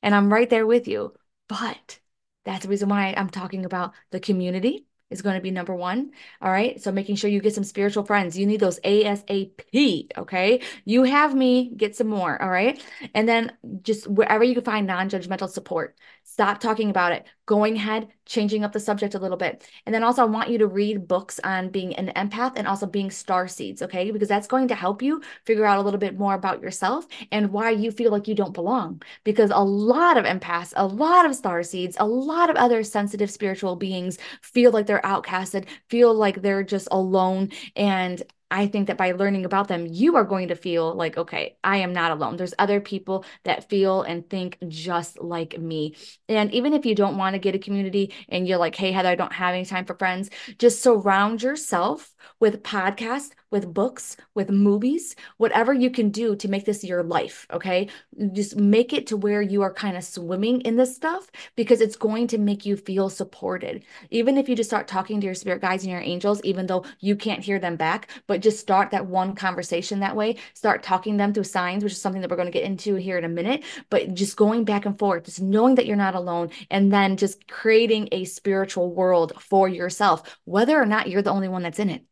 And I'm right there with you. But that's the reason why I'm talking about the community is going to be number one. All right. So making sure you get some spiritual friends. You need those ASAP. Okay. You have me, get some more. All right. And then just wherever you can find non judgmental support, stop talking about it going ahead, changing up the subject a little bit. And then also, I want you to read books on being an empath and also being star seeds, okay? Because that's going to help you figure out a little bit more about yourself and why you feel like you don't belong. Because a lot of empaths, a lot of star seeds, a lot of other sensitive spiritual beings feel like they're outcasted, feel like they're just alone. And I think that by learning about them, you are going to feel like, okay, I am not alone. There's other people that feel and think just like me. And even if you don't want to get a community and you're like, hey, Heather, I don't have any time for friends, just surround yourself with podcasts, with books, with movies, whatever you can do to make this your life. Okay. Just make it to where you are kind of swimming in this stuff because it's going to make you feel supported. Even if you just start talking to your spirit guides and your angels, even though you can't hear them back, but just start that one conversation that way. Start talking them through signs, which is something that we're going to get into here in a minute. But just going back and forth, just knowing that you're not alone, and then just creating a spiritual world for yourself, whether or not you're the only one that's in it.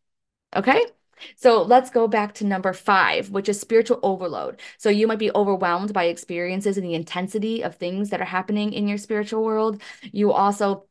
Okay. So let's go back to number five, which is spiritual overload. So you might be overwhelmed by experiences and the intensity of things that are happening in your spiritual world. You also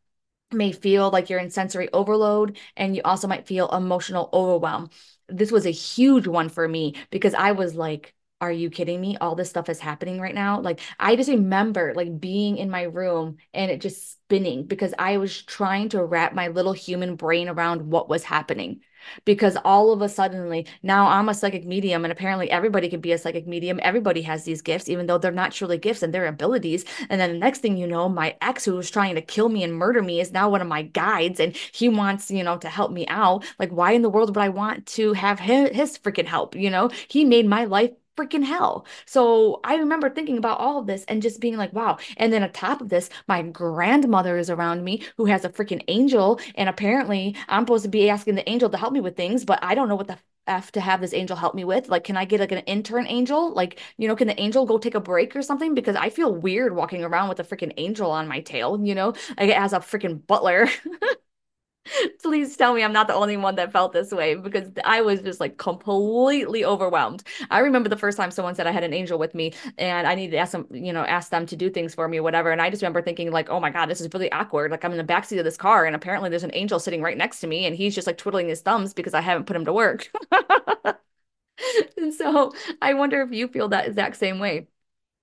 may feel like you're in sensory overload and you also might feel emotional overwhelm this was a huge one for me because I was like, are you kidding me? All this stuff is happening right now. Like, I just remember like being in my room and it just spinning because I was trying to wrap my little human brain around what was happening because all of a suddenly now I'm a psychic medium and apparently everybody can be a psychic medium. Everybody has these gifts, even though they're not truly gifts and they're abilities. And then the next thing you know, my ex who was trying to kill me and murder me is now one of my guides and he wants, you know, to help me out. Like, why in the world would I want to have his, his freaking help? You know, he made my life freaking hell. So I remember thinking about all of this and just being like, wow. And then on top of this, my grandmother is around me who has a freaking angel. And apparently I'm supposed to be asking the angel to help me with things, but I don't know what the F to have this angel help me with? Like, can I get like an intern angel? Like, you know, can the angel go take a break or something? Because I feel weird walking around with a freaking angel on my tail, you know, like as a freaking butler. Please tell me I'm not the only one that felt this way because I was just like completely overwhelmed. I remember the first time someone said I had an angel with me and I needed to ask them, you know, ask them to do things for me or whatever. And I just remember thinking like, oh my God, this is really awkward. Like I'm in the backseat of this car and apparently there's an angel sitting right next to me and he's just like twiddling his thumbs because I haven't put him to work. and so I wonder if you feel that exact same way.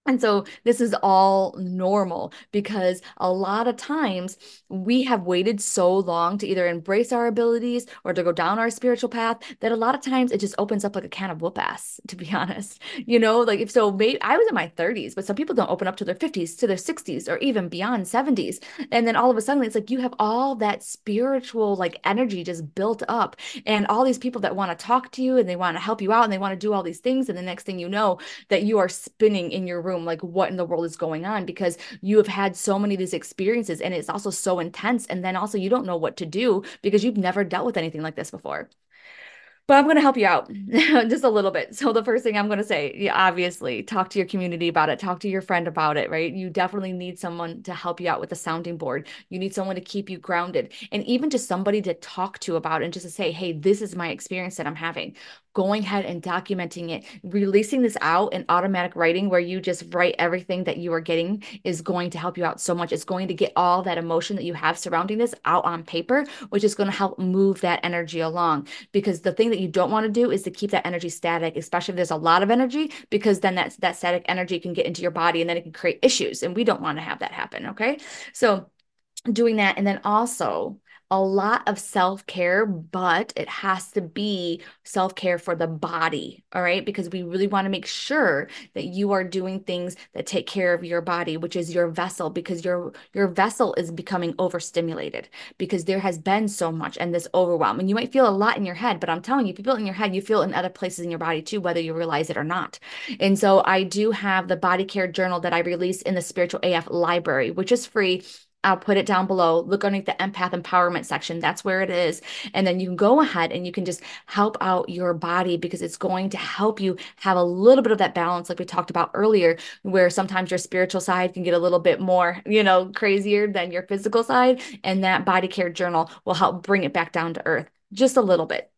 And so this is all normal because a lot of times we have waited so long to either embrace our abilities or to go down our spiritual path that a lot of times it just opens up like a can of whoop ass, to be honest. You know, like if so, maybe I was in my 30s, but some people don't open up to their 50s, to their 60s, or even beyond 70s. And then all of a sudden it's like you have all that spiritual like energy just built up and all these people that want to talk to you and they want to help you out and they want to do all these things. And the next thing you know, that you are spinning in your room room like what in the world is going on because you have had so many of these experiences and it's also so intense and then also you don't know what to do because you've never dealt with anything like this before but I'm going to help you out just a little bit. So the first thing I'm going to say, yeah, obviously, talk to your community about it, talk to your friend about it, right? You definitely need someone to help you out with the sounding board. You need someone to keep you grounded and even just somebody to talk to about and just to say, "Hey, this is my experience that I'm having." Going ahead and documenting it, releasing this out in automatic writing where you just write everything that you are getting is going to help you out so much. It's going to get all that emotion that you have surrounding this out on paper, which is going to help move that energy along. Because the thing that you don't want to do is to keep that energy static, especially if there's a lot of energy, because then that, that static energy can get into your body and then it can create issues. And we don't want to have that happen. Okay. So doing that. And then also, a lot of self care, but it has to be self care for the body. All right. Because we really want to make sure that you are doing things that take care of your body, which is your vessel, because your, your vessel is becoming overstimulated because there has been so much and this overwhelm. And you might feel a lot in your head, but I'm telling you, if you feel it in your head, you feel it in other places in your body too, whether you realize it or not. And so I do have the body care journal that I release in the Spiritual AF library, which is free I'll put it down below. Look underneath the empath empowerment section. That's where it is. And then you can go ahead and you can just help out your body because it's going to help you have a little bit of that balance, like we talked about earlier, where sometimes your spiritual side can get a little bit more, you know, crazier than your physical side. And that body care journal will help bring it back down to earth just a little bit.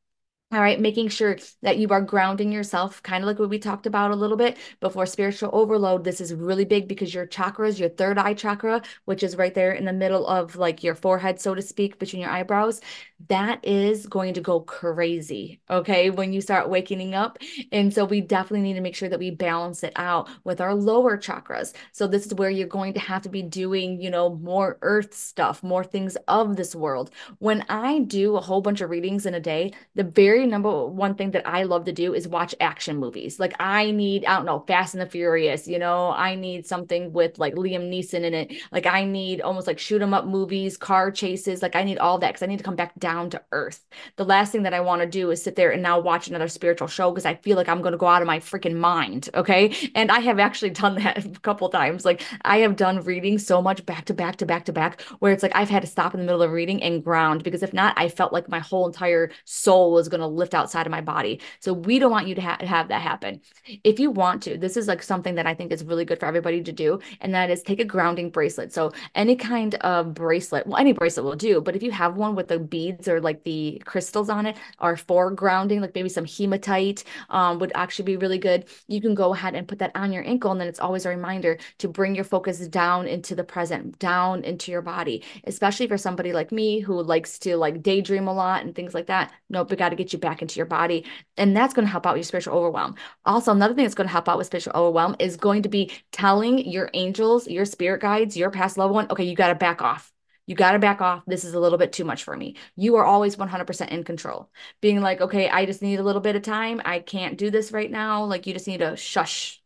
All right, making sure that you are grounding yourself, kind of like what we talked about a little bit before spiritual overload. This is really big because your chakras, your third eye chakra, which is right there in the middle of like your forehead, so to speak, between your eyebrows, that is going to go crazy. Okay, when you start waking up. And so we definitely need to make sure that we balance it out with our lower chakras. So this is where you're going to have to be doing, you know, more earth stuff, more things of this world. When I do a whole bunch of readings in a day, the very very number one thing that I love to do is watch action movies. Like I need, I don't know, Fast and the Furious, you know, I need something with like Liam Neeson in it. Like I need almost like shoot 'em up movies, car chases. Like I need all that because I need to come back down to earth. The last thing that I want to do is sit there and now watch another spiritual show because I feel like I'm going to go out of my freaking mind. Okay. And I have actually done that a couple times. Like I have done reading so much back to back to back to back where it's like I've had to stop in the middle of reading and ground because if not, I felt like my whole entire soul was going to lift outside of my body. So we don't want you to ha- have that happen. If you want to, this is like something that I think is really good for everybody to do, and that is take a grounding bracelet. So any kind of bracelet, well, any bracelet will do, but if you have one with the beads or like the crystals on it are for grounding, like maybe some hematite um, would actually be really good. You can go ahead and put that on your ankle, and then it's always a reminder to bring your focus down into the present, down into your body, especially for somebody like me who likes to like daydream a lot and things like that. Nope, we got to get you back into your body. And that's going to help out your spiritual overwhelm. Also, another thing that's going to help out with spiritual overwhelm is going to be telling your angels, your spirit guides, your past loved one, okay, you got to back off. You got to back off. This is a little bit too much for me. You are always 100% in control. Being like, okay, I just need a little bit of time. I can't do this right now. Like, you just need to shush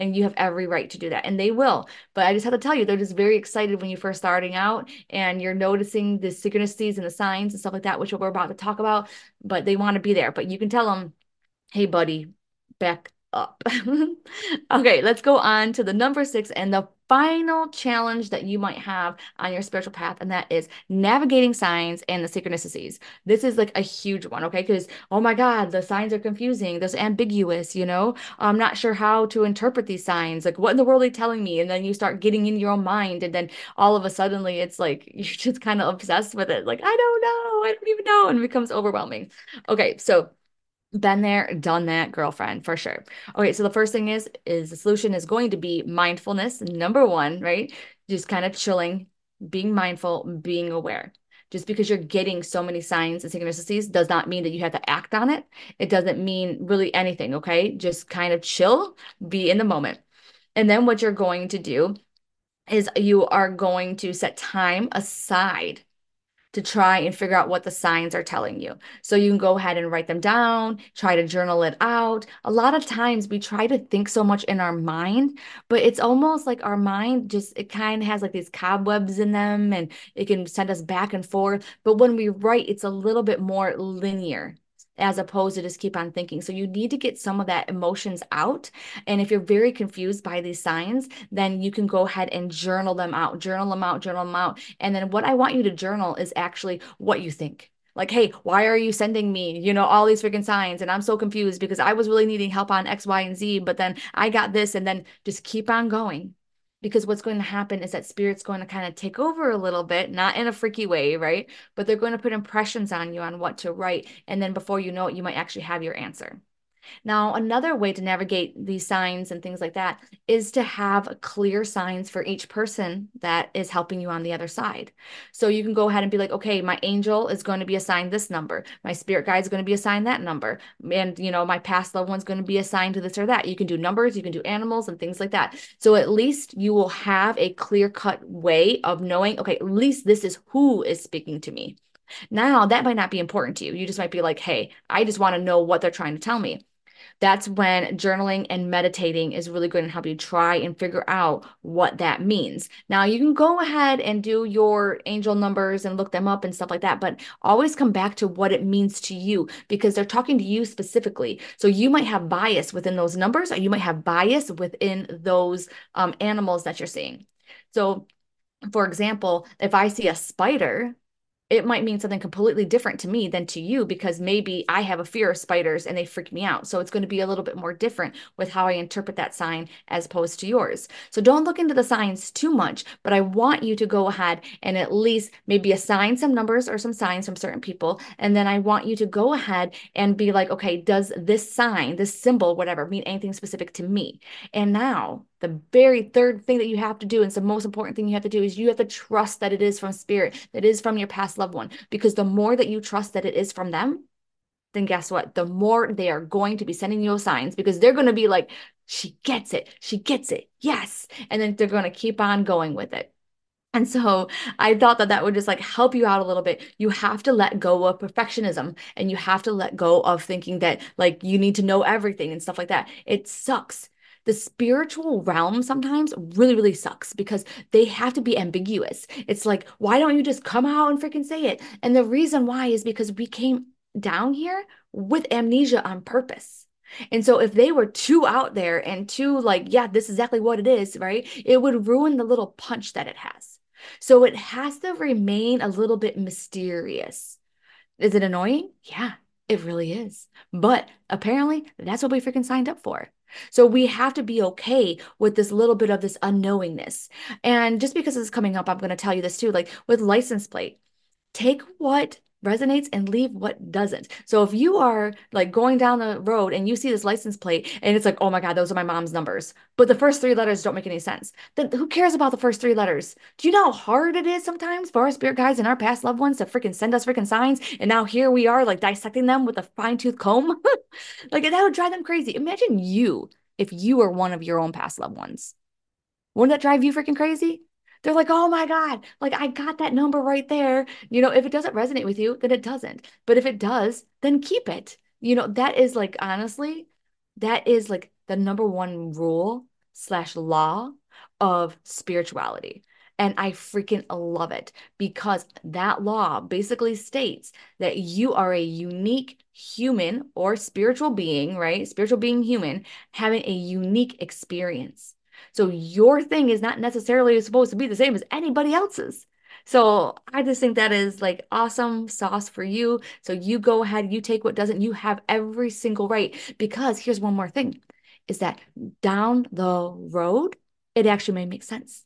and you have every right to do that and they will but i just have to tell you they're just very excited when you're first starting out and you're noticing the synchronicities and the signs and stuff like that which we're about to talk about but they want to be there but you can tell them hey buddy back up. okay, let's go on to the number six and the final challenge that you might have on your spiritual path, and that is navigating signs and the synchronicities. This is like a huge one, okay? Because, oh my God, the signs are confusing. There's ambiguous, you know? I'm not sure how to interpret these signs. Like, what in the world are they telling me? And then you start getting in your own mind, and then all of a suddenly it's like you're just kind of obsessed with it. Like, I don't know. I don't even know. And it becomes overwhelming. Okay, so been there done that girlfriend for sure. Okay so the first thing is is the solution is going to be mindfulness number one right? Just kind of chilling being mindful being aware. Just because you're getting so many signs and synchronicities does not mean that you have to act on it. It doesn't mean really anything okay? Just kind of chill be in the moment. And then what you're going to do is you are going to set time aside to try and figure out what the signs are telling you. So you can go ahead and write them down, try to journal it out. A lot of times we try to think so much in our mind, but it's almost like our mind just, it kind of has like these cobwebs in them and it can send us back and forth. But when we write, it's a little bit more linear as opposed to just keep on thinking. So you need to get some of that emotions out. And if you're very confused by these signs, then you can go ahead and journal them out, journal them out, journal them out. And then what I want you to journal is actually what you think. Like, hey, why are you sending me, you know, all these freaking signs? And I'm so confused because I was really needing help on X, Y, and Z, but then I got this, and then just keep on going because what's going to happen is that spirit's going to kind of take over a little bit, not in a freaky way, right? But they're going to put impressions on you on what to write. And then before you know it, you might actually have your answer. Now, another way to navigate these signs and things like that is to have clear signs for each person that is helping you on the other side. So you can go ahead and be like, okay, my angel is going to be assigned this number. My spirit guide is going to be assigned that number. And, you know, my past loved one's going to be assigned to this or that. You can do numbers, you can do animals and things like that. So at least you will have a clear cut way of knowing, okay, at least this is who is speaking to me. Now, that might not be important to you. You just might be like, hey, I just want to know what they're trying to tell me that's when journaling and meditating is really going to help you try and figure out what that means. Now, you can go ahead and do your angel numbers and look them up and stuff like that, but always come back to what it means to you because they're talking to you specifically. So you might have bias within those numbers, or you might have bias within those um, animals that you're seeing. So, for example, if I see a spider, it might mean something completely different to me than to you because maybe I have a fear of spiders and they freak me out. So it's going to be a little bit more different with how I interpret that sign as opposed to yours. So don't look into the signs too much, but I want you to go ahead and at least maybe assign some numbers or some signs from certain people. And then I want you to go ahead and be like, okay, does this sign, this symbol, whatever, mean anything specific to me? And now the very third thing that you have to do, and it's the most important thing you have to do, is you have to trust that it is from spirit, that is from your past loved one. Because the more that you trust that it is from them, then guess what? The more they are going to be sending you signs because they're going to be like, she gets it. She gets it. Yes. And then they're going to keep on going with it. And so I thought that that would just like help you out a little bit. You have to let go of perfectionism and you have to let go of thinking that like you need to know everything and stuff like that. It sucks the spiritual realm sometimes really, really sucks because they have to be ambiguous. It's like, why don't you just come out and freaking say it? And the reason why is because we came down here with amnesia on purpose. And so if they were too out there and too like, yeah, this is exactly what it is, right? It would ruin the little punch that it has. So it has to remain a little bit mysterious. Is it annoying? Yeah, it really is. But apparently that's what we freaking signed up for. So we have to be okay with this little bit of this unknowingness. And just because it's coming up, I'm going to tell you this too. Like with license plate, take what resonates and leave what doesn't. So if you are like going down the road and you see this license plate and it's like, oh my God, those are my mom's numbers, but the first three letters don't make any sense, then who cares about the first three letters? Do you know how hard it is sometimes for our spirit guides and our past loved ones to freaking send us freaking signs? And now here we are like dissecting them with a fine tooth comb. like that would drive them crazy. Imagine you if you were one of your own past loved ones. Wouldn't that drive you freaking crazy? They're like, oh my God, like I got that number right there. You know, if it doesn't resonate with you, then it doesn't. But if it does, then keep it. You know, that is like, honestly, that is like the number one rule slash law of spirituality. And I freaking love it because that law basically states that you are a unique human or spiritual being, right? Spiritual being human having a unique experience. So your thing is not necessarily supposed to be the same as anybody else's. So I just think that is like awesome sauce for you. So you go ahead, you take what doesn't, you have every single right. Because here's one more thing is that down the road, it actually may make sense.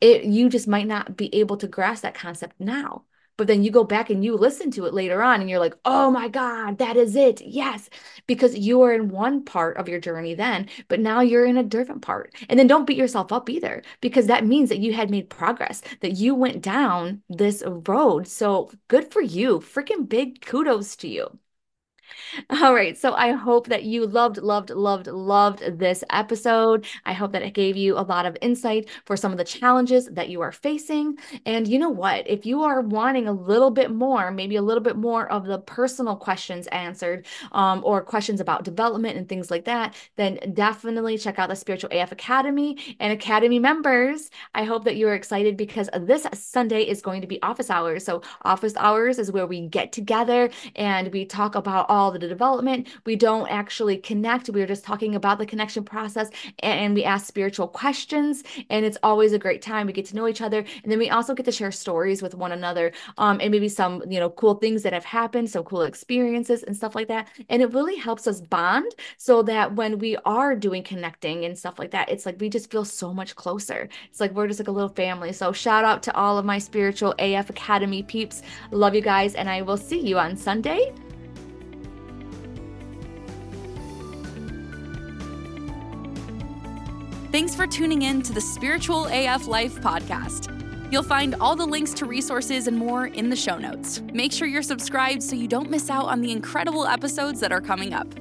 It you just might not be able to grasp that concept now. But then you go back and you listen to it later on and you're like, oh my God, that is it. Yes. Because you are in one part of your journey then, but now you're in a different part. And then don't beat yourself up either, because that means that you had made progress, that you went down this road. So good for you. Freaking big kudos to you. All right. So I hope that you loved, loved, loved, loved this episode. I hope that it gave you a lot of insight for some of the challenges that you are facing. And you know what? If you are wanting a little bit more, maybe a little bit more of the personal questions answered um, or questions about development and things like that, then definitely check out the Spiritual AF Academy and Academy members. I hope that you are excited because this Sunday is going to be office hours. So, office hours is where we get together and we talk about all the development. We don't actually connect. We're just talking about the connection process and we ask spiritual questions. And it's always a great time. We get to know each other. And then we also get to share stories with one another um, and maybe some, you know, cool things that have happened, some cool experiences and stuff like that. And it really helps us bond so that when we are doing connecting and stuff like that, it's like we just feel so much closer. It's like we're just like a little family. So shout out to all of my spiritual AF Academy peeps. Love you guys. And I will see you on Sunday. Thanks for tuning in to the Spiritual AF Life podcast. You'll find all the links to resources and more in the show notes. Make sure you're subscribed so you don't miss out on the incredible episodes that are coming up.